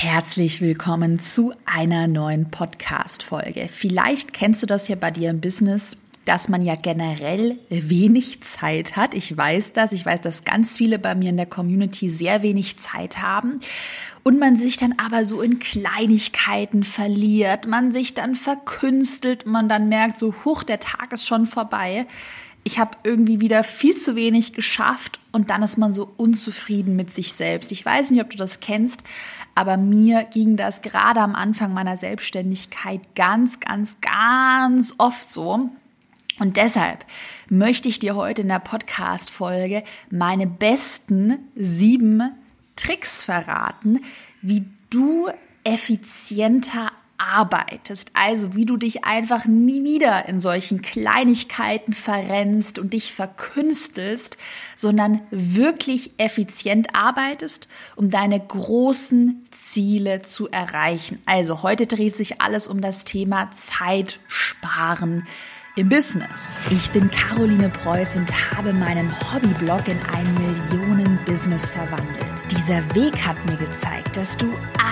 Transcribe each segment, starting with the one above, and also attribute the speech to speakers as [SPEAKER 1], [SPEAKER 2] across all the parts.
[SPEAKER 1] Herzlich willkommen zu einer neuen Podcast-Folge. Vielleicht kennst du das ja bei dir im Business, dass man ja generell wenig Zeit hat. Ich weiß das. Ich weiß, dass ganz viele bei mir in der Community sehr wenig Zeit haben und man sich dann aber so in Kleinigkeiten verliert, man sich dann verkünstelt, man dann merkt, so, huch, der Tag ist schon vorbei. Ich habe irgendwie wieder viel zu wenig geschafft und dann ist man so unzufrieden mit sich selbst. Ich weiß nicht, ob du das kennst, aber mir ging das gerade am Anfang meiner Selbstständigkeit ganz, ganz, ganz oft so. Und deshalb möchte ich dir heute in der Podcast-Folge meine besten sieben Tricks verraten, wie du effizienter arbeitest. Also wie du dich einfach nie wieder in solchen Kleinigkeiten verrennst und dich verkünstelst, sondern wirklich effizient arbeitest, um deine großen Ziele zu erreichen. Also heute dreht sich alles um das Thema Zeit sparen im Business. Ich bin Caroline Preuß und habe meinen Hobbyblog in ein Millionen-Business verwandelt. Dieser Weg hat mir gezeigt, dass du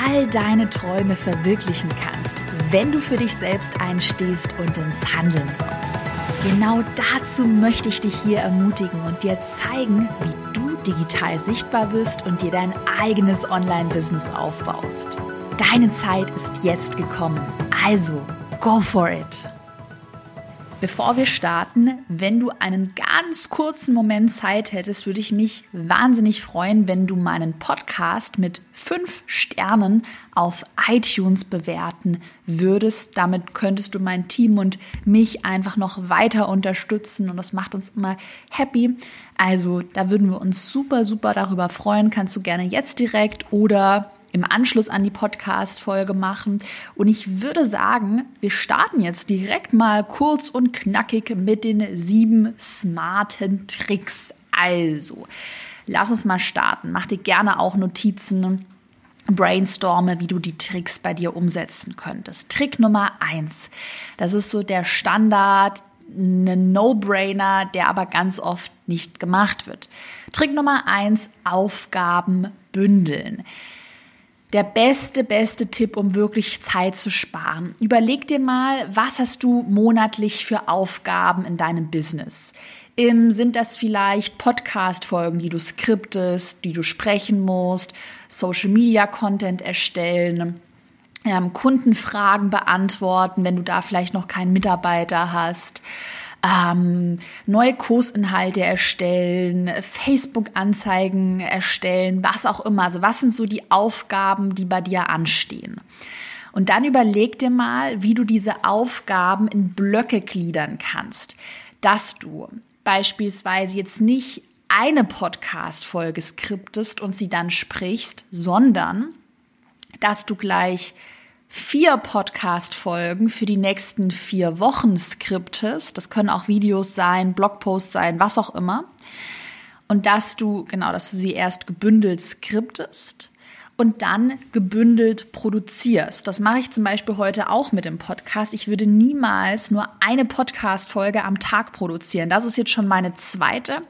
[SPEAKER 1] all deine Träume verwirklichen kannst, wenn du für dich selbst einstehst und ins Handeln kommst. Genau dazu möchte ich dich hier ermutigen und dir zeigen, wie du digital sichtbar bist und dir dein eigenes Online-Business aufbaust. Deine Zeit ist jetzt gekommen. Also, go for it! Bevor wir starten, wenn du einen ganz kurzen Moment Zeit hättest, würde ich mich wahnsinnig freuen, wenn du meinen Podcast mit fünf Sternen auf iTunes bewerten würdest. Damit könntest du mein Team und mich einfach noch weiter unterstützen und das macht uns immer happy. Also da würden wir uns super, super darüber freuen. Kannst du gerne jetzt direkt oder im Anschluss an die Podcast-Folge machen. Und ich würde sagen, wir starten jetzt direkt mal kurz und knackig mit den sieben smarten Tricks. Also, lass uns mal starten. Mach dir gerne auch Notizen brainstorme, wie du die Tricks bei dir umsetzen könntest. Trick Nummer eins. Das ist so der Standard, ein No-Brainer, der aber ganz oft nicht gemacht wird. Trick Nummer eins, Aufgaben bündeln der beste, beste Tipp, um wirklich Zeit zu sparen. Überleg dir mal, was hast du monatlich für Aufgaben in deinem Business? sind das vielleicht Podcast-Folgen, die du skriptest, die du sprechen musst, Social-Media-Content erstellen, ähm, Kundenfragen beantworten, wenn du da vielleicht noch keinen Mitarbeiter hast, ähm, neue Kursinhalte erstellen, Facebook-Anzeigen erstellen, was auch immer. Also was sind so die Aufgaben, die bei dir anstehen? Und dann überleg dir mal, wie du diese Aufgaben in Blöcke gliedern kannst, dass du beispielsweise jetzt nicht eine Podcast-Folge skriptest und sie dann sprichst, sondern dass du gleich vier Podcast-Folgen für die nächsten vier Wochen skriptest. Das können auch Videos sein, Blogposts sein, was auch immer. Und dass du, genau, dass du sie erst gebündelt skriptest und dann gebündelt produzierst. Das mache ich zum Beispiel heute auch mit dem Podcast. Ich würde niemals nur eine Podcast-Folge am Tag produzieren. Das ist jetzt schon meine zweite.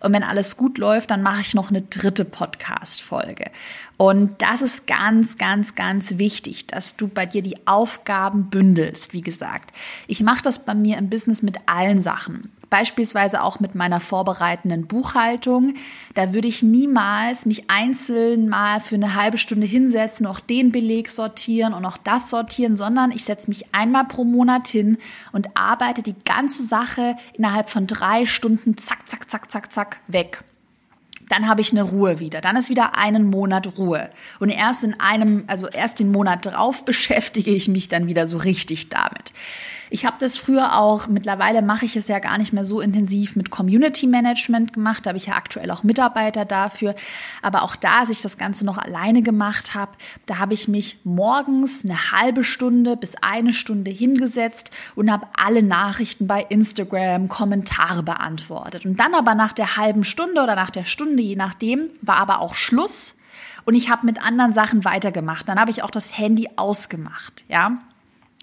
[SPEAKER 1] Und wenn alles gut läuft, dann mache ich noch eine dritte Podcast-Folge. Und das ist ganz, ganz, ganz wichtig, dass du bei dir die Aufgaben bündelst, wie gesagt. Ich mache das bei mir im Business mit allen Sachen. Beispielsweise auch mit meiner vorbereitenden Buchhaltung. Da würde ich niemals mich einzeln mal für eine halbe Stunde hinsetzen, auch den Beleg sortieren und auch das sortieren, sondern ich setze mich einmal pro Monat hin und arbeite die ganze Sache innerhalb von drei Stunden zack, zack, zack, zack, zack weg dann habe ich eine Ruhe wieder. Dann ist wieder einen Monat Ruhe. Und erst in einem, also erst den Monat drauf beschäftige ich mich dann wieder so richtig damit. Ich habe das früher auch, mittlerweile mache ich es ja gar nicht mehr so intensiv mit Community Management gemacht. Da habe ich ja aktuell auch Mitarbeiter dafür. Aber auch da, als ich das Ganze noch alleine gemacht habe, da habe ich mich morgens eine halbe Stunde bis eine Stunde hingesetzt und habe alle Nachrichten bei Instagram, Kommentare beantwortet. Und dann aber nach der halben Stunde oder nach der Stunde, je nachdem, war aber auch Schluss. Und ich habe mit anderen Sachen weitergemacht. Dann habe ich auch das Handy ausgemacht, ja.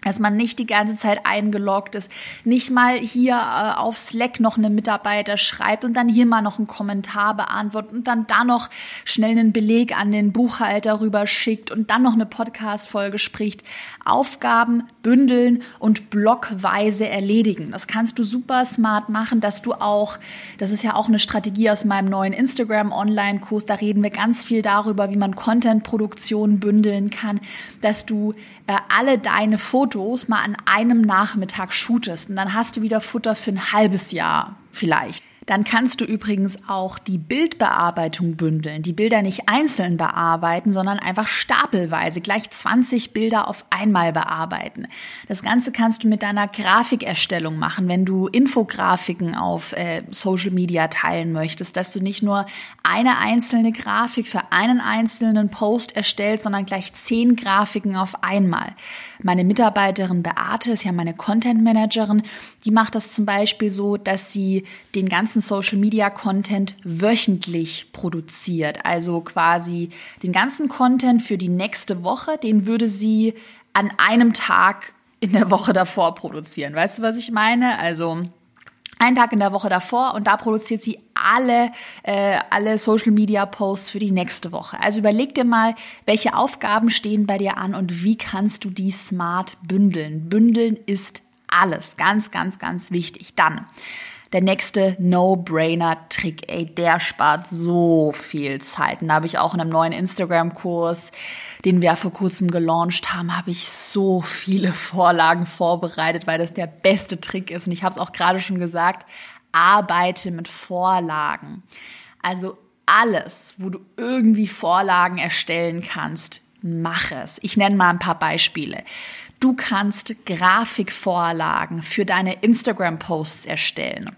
[SPEAKER 1] Dass man nicht die ganze Zeit eingeloggt ist, nicht mal hier äh, auf Slack noch eine Mitarbeiter schreibt und dann hier mal noch einen Kommentar beantwortet und dann da noch schnell einen Beleg an den Buchhalter rüber schickt und dann noch eine Podcast-Folge spricht. Aufgaben bündeln und blockweise erledigen. Das kannst du super smart machen, dass du auch, das ist ja auch eine Strategie aus meinem neuen Instagram-Online-Kurs, da reden wir ganz viel darüber, wie man Content-Produktion bündeln kann, dass du äh, alle deine Fotos mal an einem Nachmittag shootest und dann hast du wieder Futter für ein halbes Jahr vielleicht. Dann kannst du übrigens auch die Bildbearbeitung bündeln, die Bilder nicht einzeln bearbeiten, sondern einfach stapelweise gleich 20 Bilder auf einmal bearbeiten. Das Ganze kannst du mit deiner Grafikerstellung machen, wenn du Infografiken auf äh, Social Media teilen möchtest, dass du nicht nur eine einzelne Grafik für einen einzelnen Post erstellst, sondern gleich zehn Grafiken auf einmal. Meine Mitarbeiterin Beate ist ja meine Content Managerin, die macht das zum Beispiel so, dass sie den ganzen ganzen Social Media Content wöchentlich produziert. Also quasi den ganzen Content für die nächste Woche, den würde sie an einem Tag in der Woche davor produzieren. Weißt du, was ich meine? Also einen Tag in der Woche davor und da produziert sie alle, äh, alle Social Media Posts für die nächste Woche. Also überleg dir mal, welche Aufgaben stehen bei dir an und wie kannst du die smart bündeln. Bündeln ist alles. Ganz, ganz, ganz wichtig. Dann der nächste No-Brainer-Trick, ey, der spart so viel Zeit. Und da habe ich auch in einem neuen Instagram-Kurs, den wir vor kurzem gelauncht haben, habe ich so viele Vorlagen vorbereitet, weil das der beste Trick ist. Und ich habe es auch gerade schon gesagt, arbeite mit Vorlagen. Also alles, wo du irgendwie Vorlagen erstellen kannst, mach es. Ich nenne mal ein paar Beispiele. Du kannst Grafikvorlagen für deine Instagram-Posts erstellen.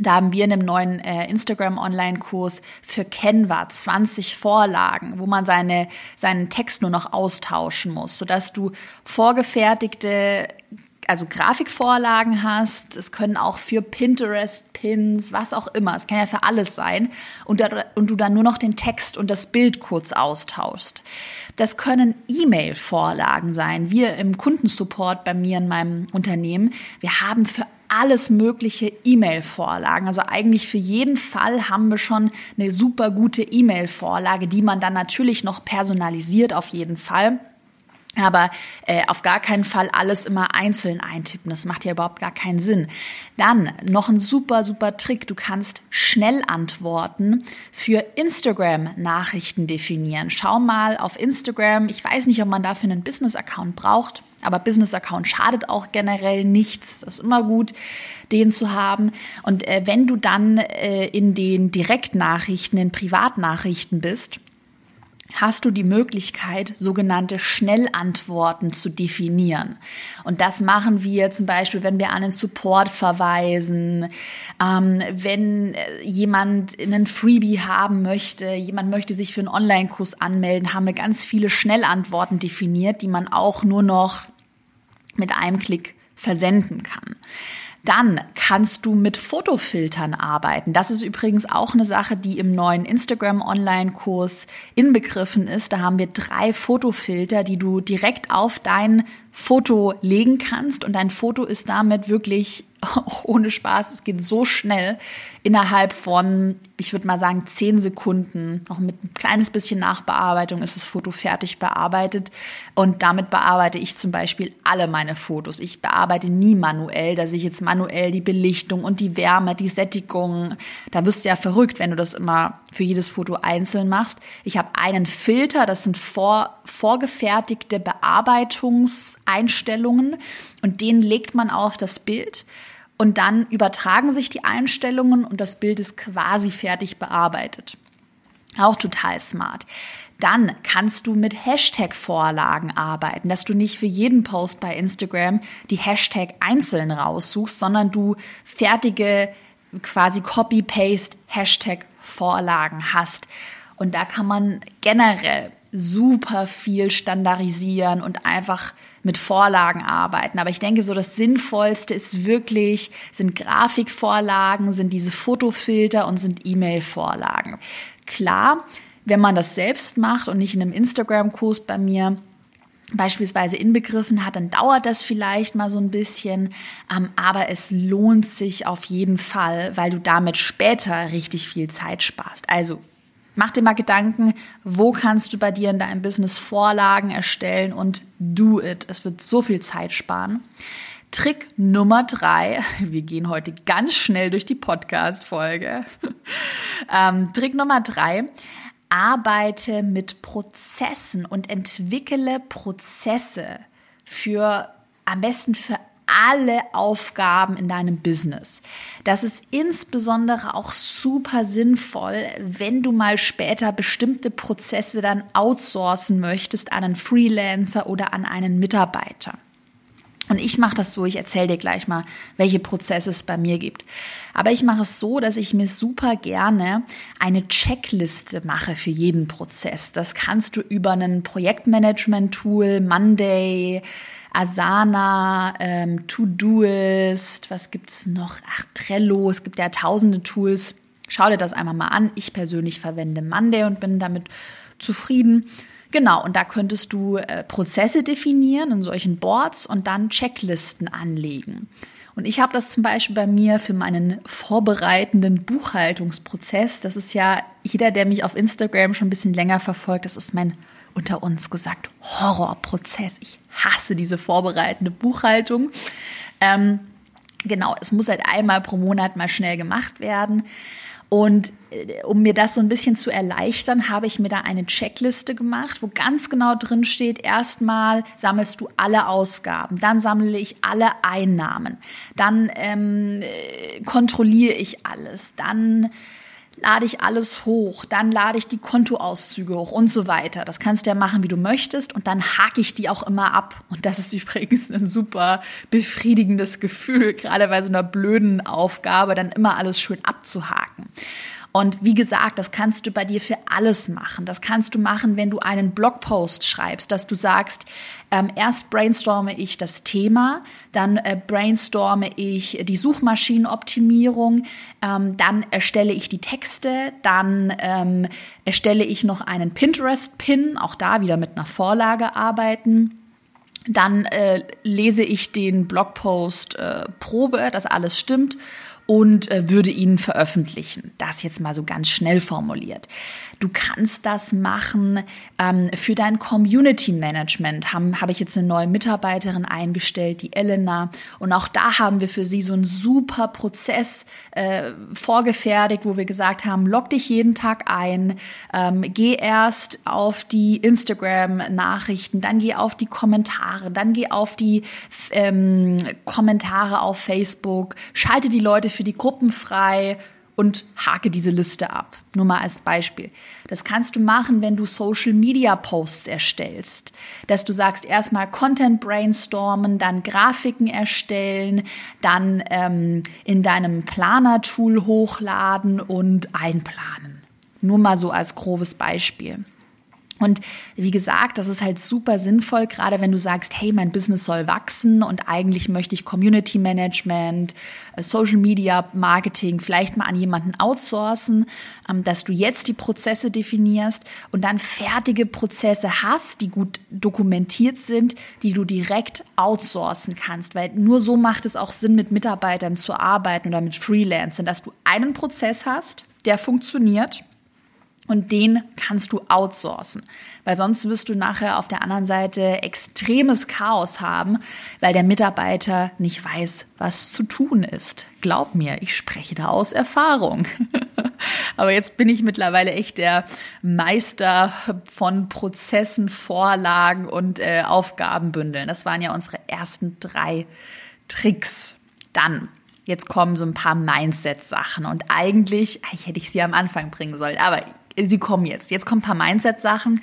[SPEAKER 1] Da haben wir in einem neuen äh, Instagram-Online-Kurs für Canva 20 Vorlagen, wo man seine, seinen Text nur noch austauschen muss, sodass du vorgefertigte also Grafikvorlagen hast. Es können auch für Pinterest, Pins, was auch immer. Es kann ja für alles sein. Und, da, und du dann nur noch den Text und das Bild kurz austauschst. Das können E-Mail-Vorlagen sein. Wir im Kundensupport bei mir in meinem Unternehmen, wir haben für alles mögliche E-Mail-Vorlagen. Also eigentlich für jeden Fall haben wir schon eine super gute E-Mail-Vorlage, die man dann natürlich noch personalisiert auf jeden Fall. Aber äh, auf gar keinen Fall alles immer einzeln eintippen. Das macht ja überhaupt gar keinen Sinn. Dann noch ein super, super Trick. Du kannst Schnellantworten für Instagram-Nachrichten definieren. Schau mal auf Instagram. Ich weiß nicht, ob man dafür einen Business-Account braucht. Aber Business-Account schadet auch generell nichts. Das ist immer gut, den zu haben. Und äh, wenn du dann äh, in den Direktnachrichten, in Privatnachrichten bist, hast du die Möglichkeit, sogenannte Schnellantworten zu definieren. Und das machen wir zum Beispiel, wenn wir an den Support verweisen, ähm, wenn äh, jemand einen Freebie haben möchte, jemand möchte sich für einen Online-Kurs anmelden, haben wir ganz viele Schnellantworten definiert, die man auch nur noch mit einem Klick versenden kann. Dann kannst du mit Fotofiltern arbeiten. Das ist übrigens auch eine Sache, die im neuen Instagram Online-Kurs inbegriffen ist. Da haben wir drei Fotofilter, die du direkt auf dein Foto legen kannst und dein Foto ist damit wirklich auch ohne Spaß, es geht so schnell innerhalb von, ich würde mal sagen, zehn Sekunden, noch mit ein kleines bisschen Nachbearbeitung ist das Foto fertig bearbeitet. Und damit bearbeite ich zum Beispiel alle meine Fotos. Ich bearbeite nie manuell, dass ich jetzt manuell die Belichtung und die Wärme, die Sättigung, da wirst du ja verrückt, wenn du das immer für jedes Foto einzeln machst. Ich habe einen Filter, das sind vor, vorgefertigte Bearbeitungs Einstellungen und den legt man auf das Bild und dann übertragen sich die Einstellungen und das Bild ist quasi fertig bearbeitet. Auch total smart. Dann kannst du mit Hashtag-Vorlagen arbeiten, dass du nicht für jeden Post bei Instagram die Hashtag einzeln raussuchst, sondern du fertige quasi Copy-Paste Hashtag-Vorlagen hast. Und da kann man generell super viel standardisieren und einfach mit Vorlagen arbeiten. Aber ich denke, so das Sinnvollste ist wirklich, sind Grafikvorlagen, sind diese Fotofilter und sind E-Mail-Vorlagen. Klar, wenn man das selbst macht und nicht in einem Instagram-Kurs bei mir, beispielsweise inbegriffen hat, dann dauert das vielleicht mal so ein bisschen, ähm, aber es lohnt sich auf jeden Fall, weil du damit später richtig viel Zeit sparst. Also mach dir mal Gedanken, wo kannst du bei dir in deinem Business Vorlagen erstellen und do it. Es wird so viel Zeit sparen. Trick Nummer drei, wir gehen heute ganz schnell durch die Podcast-Folge. ähm, Trick Nummer drei, arbeite mit Prozessen und entwickle Prozesse für am besten für alle Aufgaben in deinem Business. Das ist insbesondere auch super sinnvoll, wenn du mal später bestimmte Prozesse dann outsourcen möchtest an einen Freelancer oder an einen Mitarbeiter. Und ich mache das so, ich erzähle dir gleich mal, welche Prozesse es bei mir gibt. Aber ich mache es so, dass ich mir super gerne eine Checkliste mache für jeden Prozess. Das kannst du über ein Projektmanagement-Tool, Monday, Asana, ähm, Todoist, was gibt's noch? Ach, Trello, es gibt ja tausende Tools. Schau dir das einmal mal an. Ich persönlich verwende Monday und bin damit zufrieden. Genau, und da könntest du äh, Prozesse definieren in solchen Boards und dann Checklisten anlegen. Und ich habe das zum Beispiel bei mir für meinen vorbereitenden Buchhaltungsprozess. Das ist ja jeder, der mich auf Instagram schon ein bisschen länger verfolgt, das ist mein unter uns gesagt Horrorprozess. Ich hasse diese vorbereitende Buchhaltung. Ähm, genau, es muss halt einmal pro Monat mal schnell gemacht werden. Und äh, um mir das so ein bisschen zu erleichtern, habe ich mir da eine Checkliste gemacht, wo ganz genau drin steht, erstmal sammelst du alle Ausgaben, dann sammle ich alle Einnahmen, dann ähm, äh, kontrolliere ich alles, dann lade ich alles hoch, dann lade ich die Kontoauszüge hoch und so weiter. Das kannst du ja machen, wie du möchtest und dann hake ich die auch immer ab. Und das ist übrigens ein super befriedigendes Gefühl, gerade bei so einer blöden Aufgabe, dann immer alles schön abzuhaken. Und wie gesagt, das kannst du bei dir für alles machen. Das kannst du machen, wenn du einen Blogpost schreibst, dass du sagst, ähm, erst brainstorme ich das Thema, dann äh, brainstorme ich die Suchmaschinenoptimierung, ähm, dann erstelle ich die Texte, dann ähm, erstelle ich noch einen Pinterest-Pin, auch da wieder mit einer Vorlage arbeiten. Dann äh, lese ich den Blogpost äh, Probe, dass alles stimmt und äh, würde ihn veröffentlichen. Das jetzt mal so ganz schnell formuliert. Du kannst das machen ähm, für dein Community Management. Habe hab ich jetzt eine neue Mitarbeiterin eingestellt, die Elena. Und auch da haben wir für sie so einen super Prozess äh, vorgefertigt, wo wir gesagt haben, log dich jeden Tag ein, ähm, geh erst auf die Instagram-Nachrichten, dann geh auf die Kommentare, dann geh auf die ähm, Kommentare auf Facebook, schalte die Leute für die Gruppen frei und hake diese Liste ab. Nur mal als Beispiel. Das kannst du machen, wenn du Social Media Posts erstellst. Dass du sagst, erstmal Content brainstormen, dann Grafiken erstellen, dann ähm, in deinem Planer-Tool hochladen und einplanen. Nur mal so als grobes Beispiel. Und wie gesagt, das ist halt super sinnvoll, gerade wenn du sagst, hey, mein Business soll wachsen und eigentlich möchte ich Community Management, äh, Social Media Marketing vielleicht mal an jemanden outsourcen, ähm, dass du jetzt die Prozesse definierst und dann fertige Prozesse hast, die gut dokumentiert sind, die du direkt outsourcen kannst, weil nur so macht es auch Sinn, mit Mitarbeitern zu arbeiten oder mit Freelancern, dass du einen Prozess hast, der funktioniert und den kannst du outsourcen, weil sonst wirst du nachher auf der anderen Seite extremes Chaos haben, weil der Mitarbeiter nicht weiß, was zu tun ist. Glaub mir, ich spreche da aus Erfahrung. Aber jetzt bin ich mittlerweile echt der Meister von Prozessen, Vorlagen und äh, Aufgabenbündeln. Das waren ja unsere ersten drei Tricks. Dann Jetzt kommen so ein paar Mindset-Sachen und eigentlich, eigentlich hätte ich sie am Anfang bringen sollen, aber sie kommen jetzt. Jetzt kommen ein paar Mindset-Sachen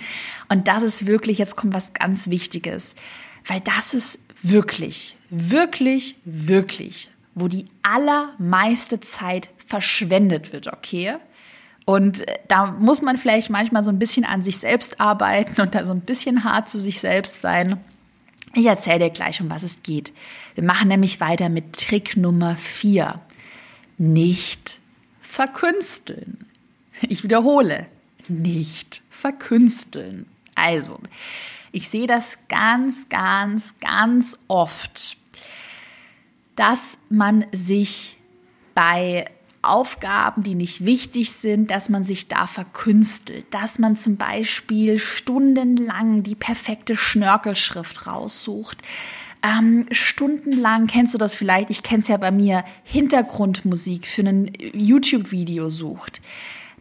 [SPEAKER 1] und das ist wirklich, jetzt kommt was ganz Wichtiges, weil das ist wirklich, wirklich, wirklich, wo die allermeiste Zeit verschwendet wird, okay? Und äh, da muss man vielleicht manchmal so ein bisschen an sich selbst arbeiten und da so ein bisschen hart zu sich selbst sein. Ich erzähle dir gleich, um was es geht. Wir machen nämlich weiter mit Trick Nummer vier: Nicht verkünsteln. Ich wiederhole, nicht verkünsteln. Also, Ich sehe das ganz, ganz, ganz oft, dass man sich bei Aufgaben, die nicht wichtig sind, dass man sich da verkünstelt, dass man zum Beispiel stundenlang die perfekte Schnörkelschrift raussucht. Ähm, stundenlang, kennst du das vielleicht? Ich kenne es ja bei mir, Hintergrundmusik für ein YouTube-Video sucht.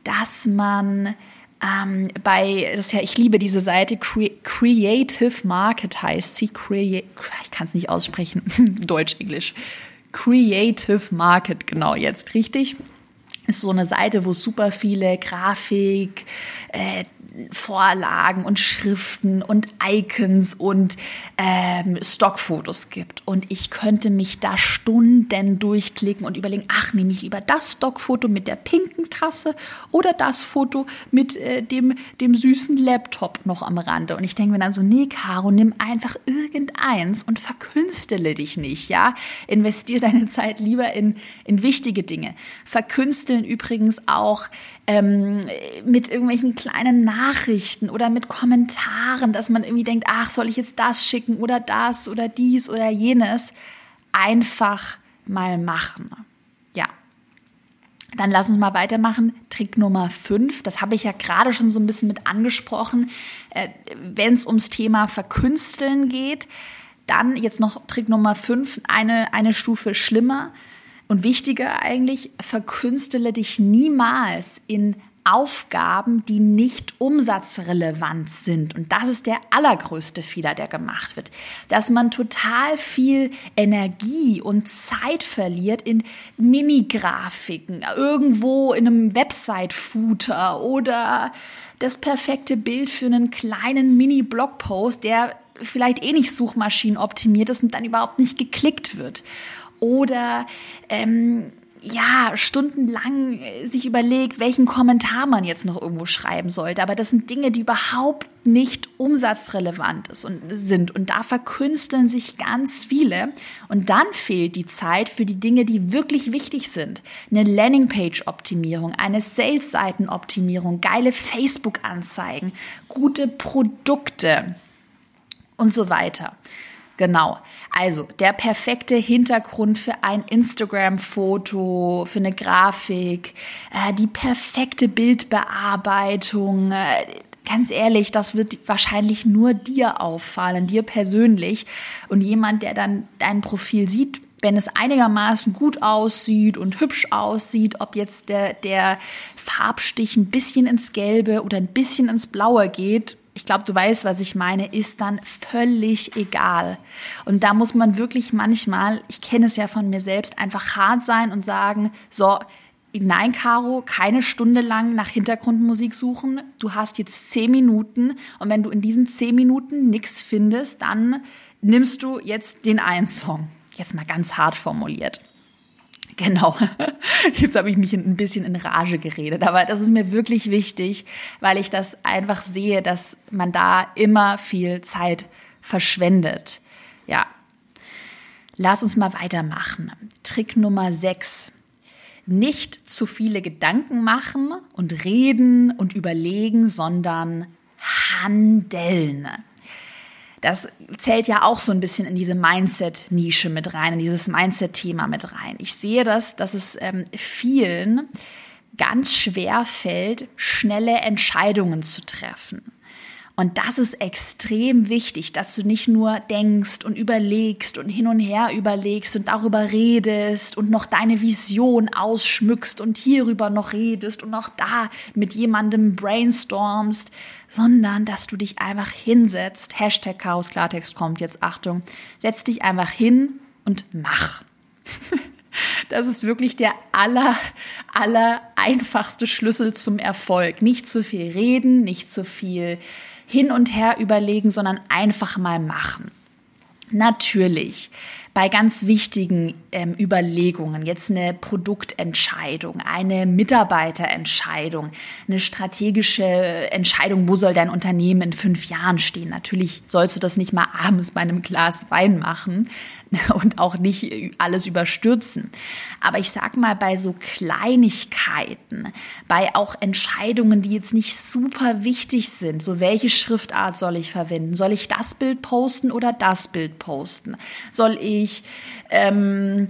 [SPEAKER 1] Dass man ähm, bei, das ja, ich liebe diese Seite, Cre Creative Market heißt sie, Crea ich kann es nicht aussprechen, Deutsch, Englisch. Creative Market, genau jetzt, richtig? Ist so eine Seite, wo super viele Grafik, äh, Vorlagen und Schriften und Icons und ähm, Stockfotos gibt. Und ich könnte mich da Stunden durchklicken und überlegen, ach, nehme ich lieber das Stockfoto mit der pinken Trasse oder das Foto mit äh, dem, dem süßen Laptop noch am Rande. Und ich denke mir dann so, nee, Caro, nimm einfach irgendeins und verkünstele dich nicht, ja? Investier deine Zeit lieber in, in wichtige Dinge. Verkünsteln übrigens auch ähm, mit irgendwelchen kleinen Nachrichten oder mit Kommentaren, dass man irgendwie denkt, ach, soll ich jetzt das schicken oder das oder dies oder jenes, einfach mal machen. Ja. Dann lass uns mal weitermachen. Trick Nummer 5, das habe ich ja gerade schon so ein bisschen mit angesprochen, äh, wenn es ums Thema Verkünsteln geht. Dann jetzt noch Trick Nummer 5, eine, eine Stufe schlimmer und wichtiger eigentlich, verkünstele dich niemals in Aufgaben, die nicht umsatzrelevant sind. Und das ist der allergrößte Fehler, der gemacht wird. Dass man total viel Energie und Zeit verliert in Mini-Grafiken, irgendwo in einem Website-Footer oder das perfekte Bild für einen kleinen Mini-Blogpost, der vielleicht eh nicht suchmaschinenoptimiert ist und dann überhaupt nicht geklickt wird oder ähm, ja, stundenlang äh, sich überlegt, welchen Kommentar man jetzt noch irgendwo schreiben sollte. Aber das sind Dinge, die überhaupt nicht umsatzrelevant ist und, sind. Und da verkünsteln sich ganz viele. Und dann fehlt die Zeit für die Dinge, die wirklich wichtig sind. Eine Landingpage-Optimierung, eine Sales-Seiten-Optimierung, geile Facebook-Anzeigen, gute Produkte und so weiter. Genau. Also der perfekte Hintergrund für ein Instagram-Foto, für eine Grafik, äh, die perfekte Bildbearbeitung. Äh, ganz ehrlich, das wird wahrscheinlich nur dir auffallen, dir persönlich. Und jemand, der dann dein Profil sieht, wenn es einigermaßen gut aussieht und hübsch aussieht, ob jetzt der, der Farbstich ein bisschen ins Gelbe oder ein bisschen ins Blaue geht, ich glaube, du weißt, was ich meine, ist dann völlig egal. Und da muss man wirklich manchmal, ich kenne es ja von mir selbst, einfach hart sein und sagen, so, nein, Caro, keine Stunde lang nach Hintergrundmusik suchen. Du hast jetzt zehn Minuten und wenn du in diesen zehn Minuten nichts findest, dann nimmst du jetzt den einen Song. Jetzt mal ganz hart formuliert. Genau. Jetzt habe ich mich ein bisschen in Rage geredet, aber das ist mir wirklich wichtig, weil ich das einfach sehe, dass man da immer viel Zeit verschwendet. Ja. Lass uns mal weitermachen. Trick Nummer 6. Nicht zu viele Gedanken machen und reden und überlegen, sondern handeln das zählt ja auch so ein bisschen in diese Mindset-Nische mit rein, in dieses Mindset-Thema mit rein. Ich sehe das, dass es ähm, vielen ganz schwer fällt, schnelle Entscheidungen zu treffen. Und das ist extrem wichtig, dass du nicht nur denkst und überlegst und hin und her überlegst und darüber redest und noch deine Vision ausschmückst und hierüber noch redest und noch da mit jemandem brainstormst, sondern dass du dich einfach hinsetzt. Hashtag Chaos Klartext kommt jetzt, Achtung. Setz dich einfach hin und mach. Das ist wirklich der aller, aller einfachste Schlüssel zum Erfolg. Nicht zu viel reden, nicht zu viel hin und her überlegen, sondern einfach mal machen. Natürlich bei ganz wichtigen ähm, Überlegungen, jetzt eine Produktentscheidung, eine Mitarbeiterentscheidung, eine strategische Entscheidung, wo soll dein Unternehmen in fünf Jahren stehen. Natürlich sollst du das nicht mal abends bei einem Glas Wein machen, und auch nicht alles überstürzen. Aber ich sag mal, bei so Kleinigkeiten, bei auch Entscheidungen, die jetzt nicht super wichtig sind, so welche Schriftart soll ich verwenden? Soll ich das Bild posten oder das Bild posten? Soll ich, ähm,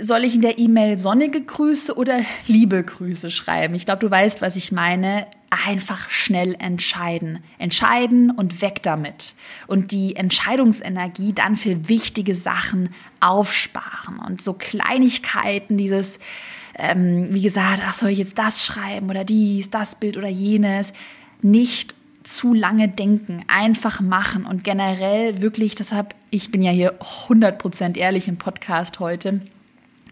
[SPEAKER 1] soll ich in der E-Mail sonnige Grüße oder liebe Grüße schreiben? Ich glaube, du weißt, was ich meine einfach schnell entscheiden. Entscheiden und weg damit. Und die Entscheidungsenergie dann für wichtige Sachen aufsparen. Und so Kleinigkeiten, dieses, ähm, wie gesagt, ach, soll ich jetzt das schreiben oder dies, das Bild oder jenes, nicht zu lange denken, einfach machen und generell wirklich, deshalb, ich bin ja hier 100% ehrlich im Podcast heute,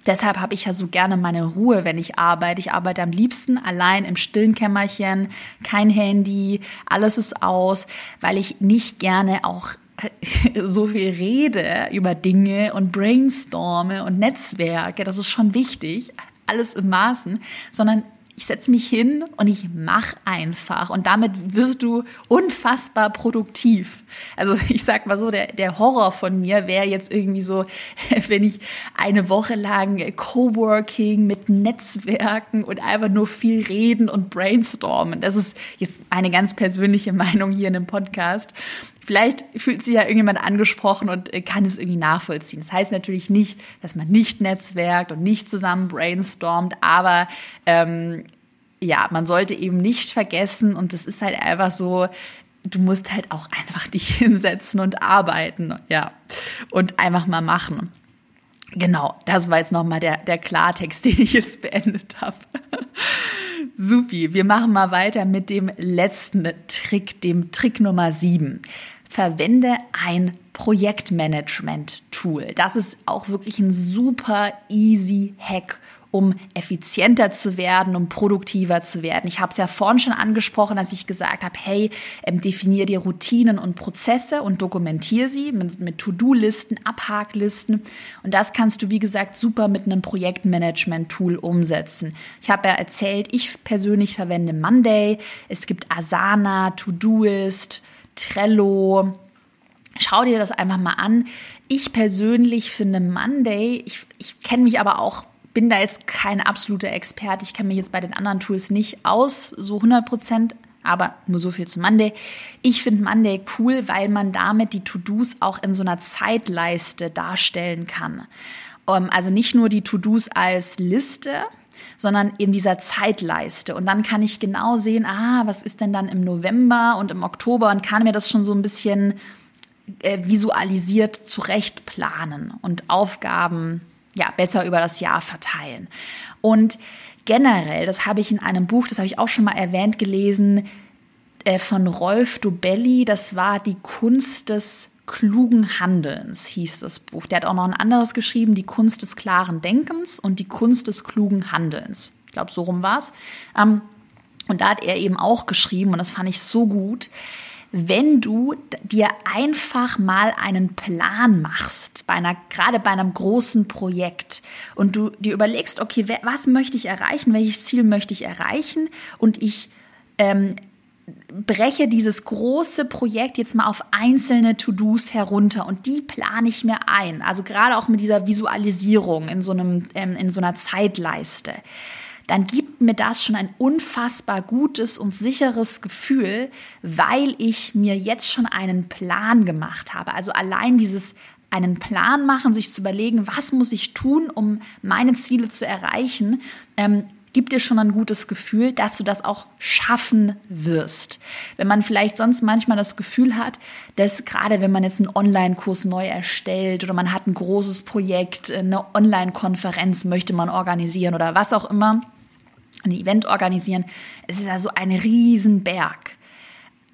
[SPEAKER 1] Deshalb habe ich ja so gerne meine Ruhe, wenn ich arbeite. Ich arbeite am liebsten allein im stillen Kämmerchen, kein Handy, alles ist aus, weil ich nicht gerne auch so viel rede über Dinge und brainstorme und Netzwerke. Das ist schon wichtig, alles im Maßen, sondern ich setze mich hin und ich mache einfach und damit wirst du unfassbar produktiv. Also ich sag mal so, der, der Horror von mir wäre jetzt irgendwie so, wenn ich eine Woche lang Coworking mit Netzwerken und einfach nur viel reden und brainstormen. Das ist jetzt eine ganz persönliche Meinung hier in dem Podcast. Vielleicht fühlt sich ja irgendjemand angesprochen und äh, kann es irgendwie nachvollziehen. Das heißt natürlich nicht, dass man nicht netzwerkt und nicht zusammen brainstormt, aber ähm, ja, man sollte eben nicht vergessen und das ist halt einfach so, du musst halt auch einfach dich hinsetzen und arbeiten, ja, und einfach mal machen. Genau, das war jetzt nochmal der, der Klartext, den ich jetzt beendet habe. Supi, wir machen mal weiter mit dem letzten Trick, dem Trick Nummer sieben verwende ein Projektmanagement-Tool. Das ist auch wirklich ein super easy Hack, um effizienter zu werden, um produktiver zu werden. Ich habe es ja vorhin schon angesprochen, dass ich gesagt habe, hey, ähm, definier dir Routinen und Prozesse und dokumentier sie mit, mit To-Do-Listen, Abhaklisten. Und das kannst du, wie gesagt, super mit einem Projektmanagement-Tool umsetzen. Ich habe ja erzählt, ich persönlich verwende Monday. Es gibt Asana, To-Doist, Trello. Schau dir das einfach mal an. Ich persönlich finde Monday, ich, ich kenne mich aber auch, bin da jetzt kein absoluter Experte. Ich kenne mich jetzt bei den anderen Tools nicht aus, so 100 Prozent. Aber nur so viel zu Monday. Ich finde Monday cool, weil man damit die To-Dos auch in so einer Zeitleiste darstellen kann. Ähm, also nicht nur die To-Dos als Liste, sondern in dieser Zeitleiste. Und dann kann ich genau sehen, ah, was ist denn dann im November und im Oktober und kann mir das schon so ein bisschen äh, visualisiert zurecht planen und Aufgaben ja besser über das Jahr verteilen. Und generell, das habe ich in einem Buch, das habe ich auch schon mal erwähnt gelesen, äh, von Rolf Dobelli, das war die Kunst des klugen Handelns, hieß das Buch. Der hat auch noch ein anderes geschrieben, die Kunst des klaren Denkens und die Kunst des klugen Handelns. Ich glaube, so rum war's. Ähm, und da hat er eben auch geschrieben, und das fand ich so gut, wenn du dir einfach mal einen Plan machst, bei einer, gerade bei einem großen Projekt und du dir überlegst, okay, was möchte ich erreichen, welches Ziel möchte ich erreichen und ich ähm, breche dieses große Projekt jetzt mal auf einzelne To-Dos herunter und die plane ich mir ein. Also gerade auch mit dieser Visualisierung in so einem, ähm, in so einer Zeitleiste. Dann gibt mir das schon ein unfassbar gutes und sicheres Gefühl, weil ich mir jetzt schon einen Plan gemacht habe. Also allein dieses einen Plan machen, sich zu überlegen, was muss ich tun, um meine Ziele zu erreichen, ähm, gibt dir schon ein gutes Gefühl, dass du das auch schaffen wirst. Wenn man vielleicht sonst manchmal das Gefühl hat, dass gerade wenn man jetzt einen Online-Kurs neu erstellt oder man hat ein großes Projekt, eine Online-Konferenz möchte man organisieren oder was auch immer, ein Event organisieren, es ist also ein Riesenberg.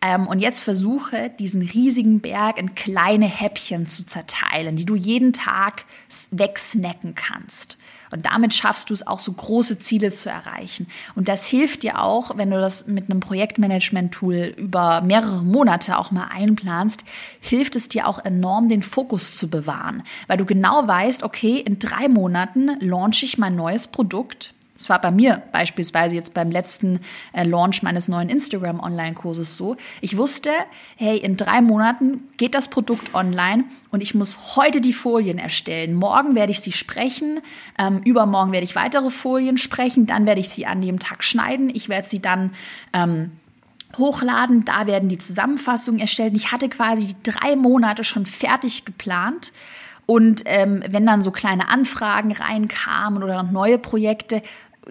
[SPEAKER 1] Ähm, und jetzt versuche, diesen riesigen Berg in kleine Häppchen zu zerteilen, die du jeden Tag wegsnacken kannst. Und damit schaffst du es auch so große Ziele zu erreichen. Und das hilft dir auch, wenn du das mit einem Projektmanagement-Tool über mehrere Monate auch mal einplanst, hilft es dir auch enorm, den Fokus zu bewahren. Weil du genau weißt, okay, in drei Monaten launche ich mein neues Produkt es war bei mir beispielsweise jetzt beim letzten äh, Launch meines neuen Instagram-Online-Kurses so. Ich wusste, hey, in drei Monaten geht das Produkt online und ich muss heute die Folien erstellen. Morgen werde ich sie sprechen, ähm, übermorgen werde ich weitere Folien sprechen, dann werde ich sie an dem Tag schneiden. Ich werde sie dann ähm, hochladen, da werden die Zusammenfassungen erstellt. Ich hatte quasi die drei Monate schon fertig geplant und ähm, wenn dann so kleine Anfragen reinkamen oder neue Projekte,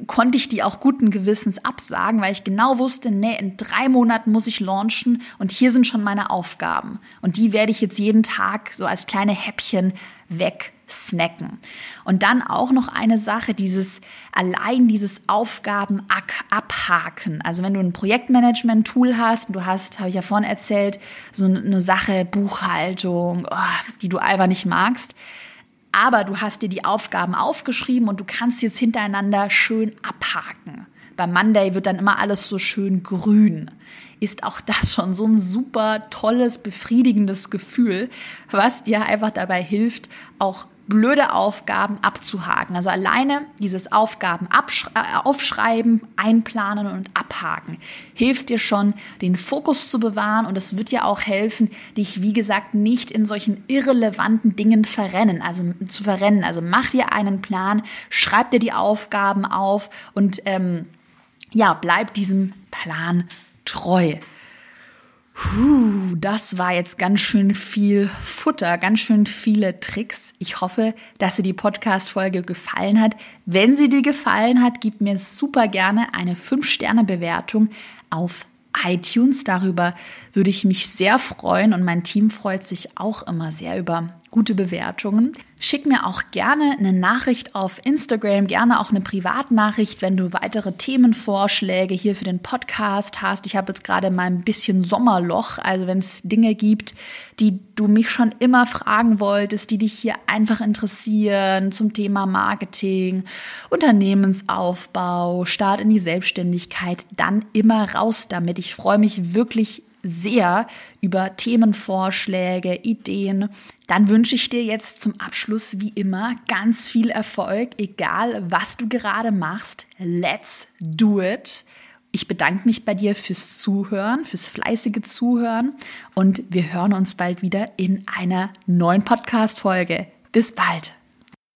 [SPEAKER 1] konnte ich die auch guten Gewissens absagen, weil ich genau wusste, nee, in drei Monaten muss ich launchen und hier sind schon meine Aufgaben. Und die werde ich jetzt jeden Tag so als kleine Häppchen weg snacken. Und dann auch noch eine Sache, dieses allein dieses Aufgaben abhaken. Also wenn du ein Projektmanagement-Tool hast, du hast, habe ich ja vorhin erzählt, so eine Sache, Buchhaltung, oh, die du einfach nicht magst, aber du hast dir die Aufgaben aufgeschrieben und du kannst jetzt hintereinander schön abhaken. Beim Monday wird dann immer alles so schön grün. Ist auch das schon so ein super tolles, befriedigendes Gefühl, was dir einfach dabei hilft, auch blöde Aufgaben abzuhaken. Also alleine dieses Aufgaben äh, aufschreiben, einplanen und abhaken hilft dir schon, den Fokus zu bewahren und es wird dir auch helfen, dich, wie gesagt, nicht in solchen irrelevanten Dingen verrennen, also zu verrennen. Also mach dir einen Plan, schreib dir die Aufgaben auf und ähm, ja, bleib diesem Plan treu. Puh, das war jetzt ganz schön viel Futter, ganz schön viele Tricks. Ich hoffe, dass dir die Podcast-Folge gefallen hat. Wenn sie dir gefallen hat, gib mir super gerne eine 5-Sterne-Bewertung auf iTunes. Darüber würde ich mich sehr freuen und mein Team freut sich auch immer sehr über gute Bewertungen. Schick mir auch gerne eine Nachricht auf Instagram, gerne auch eine Privatnachricht, wenn du weitere Themenvorschläge hier für den Podcast hast. Ich habe jetzt gerade mal ein bisschen Sommerloch, also wenn es Dinge gibt, die du mich schon immer fragen wolltest, die dich hier einfach interessieren zum Thema Marketing, Unternehmensaufbau, Start in die Selbstständigkeit, dann immer raus damit. Ich freue mich wirklich sehr über Themenvorschläge, Ideen. Dann wünsche ich dir jetzt zum Abschluss wie immer ganz viel Erfolg, egal was du gerade machst. Let's do it. Ich bedanke mich bei dir fürs Zuhören, fürs fleißige Zuhören und wir hören uns bald wieder in einer neuen Podcast-Folge. Bis bald.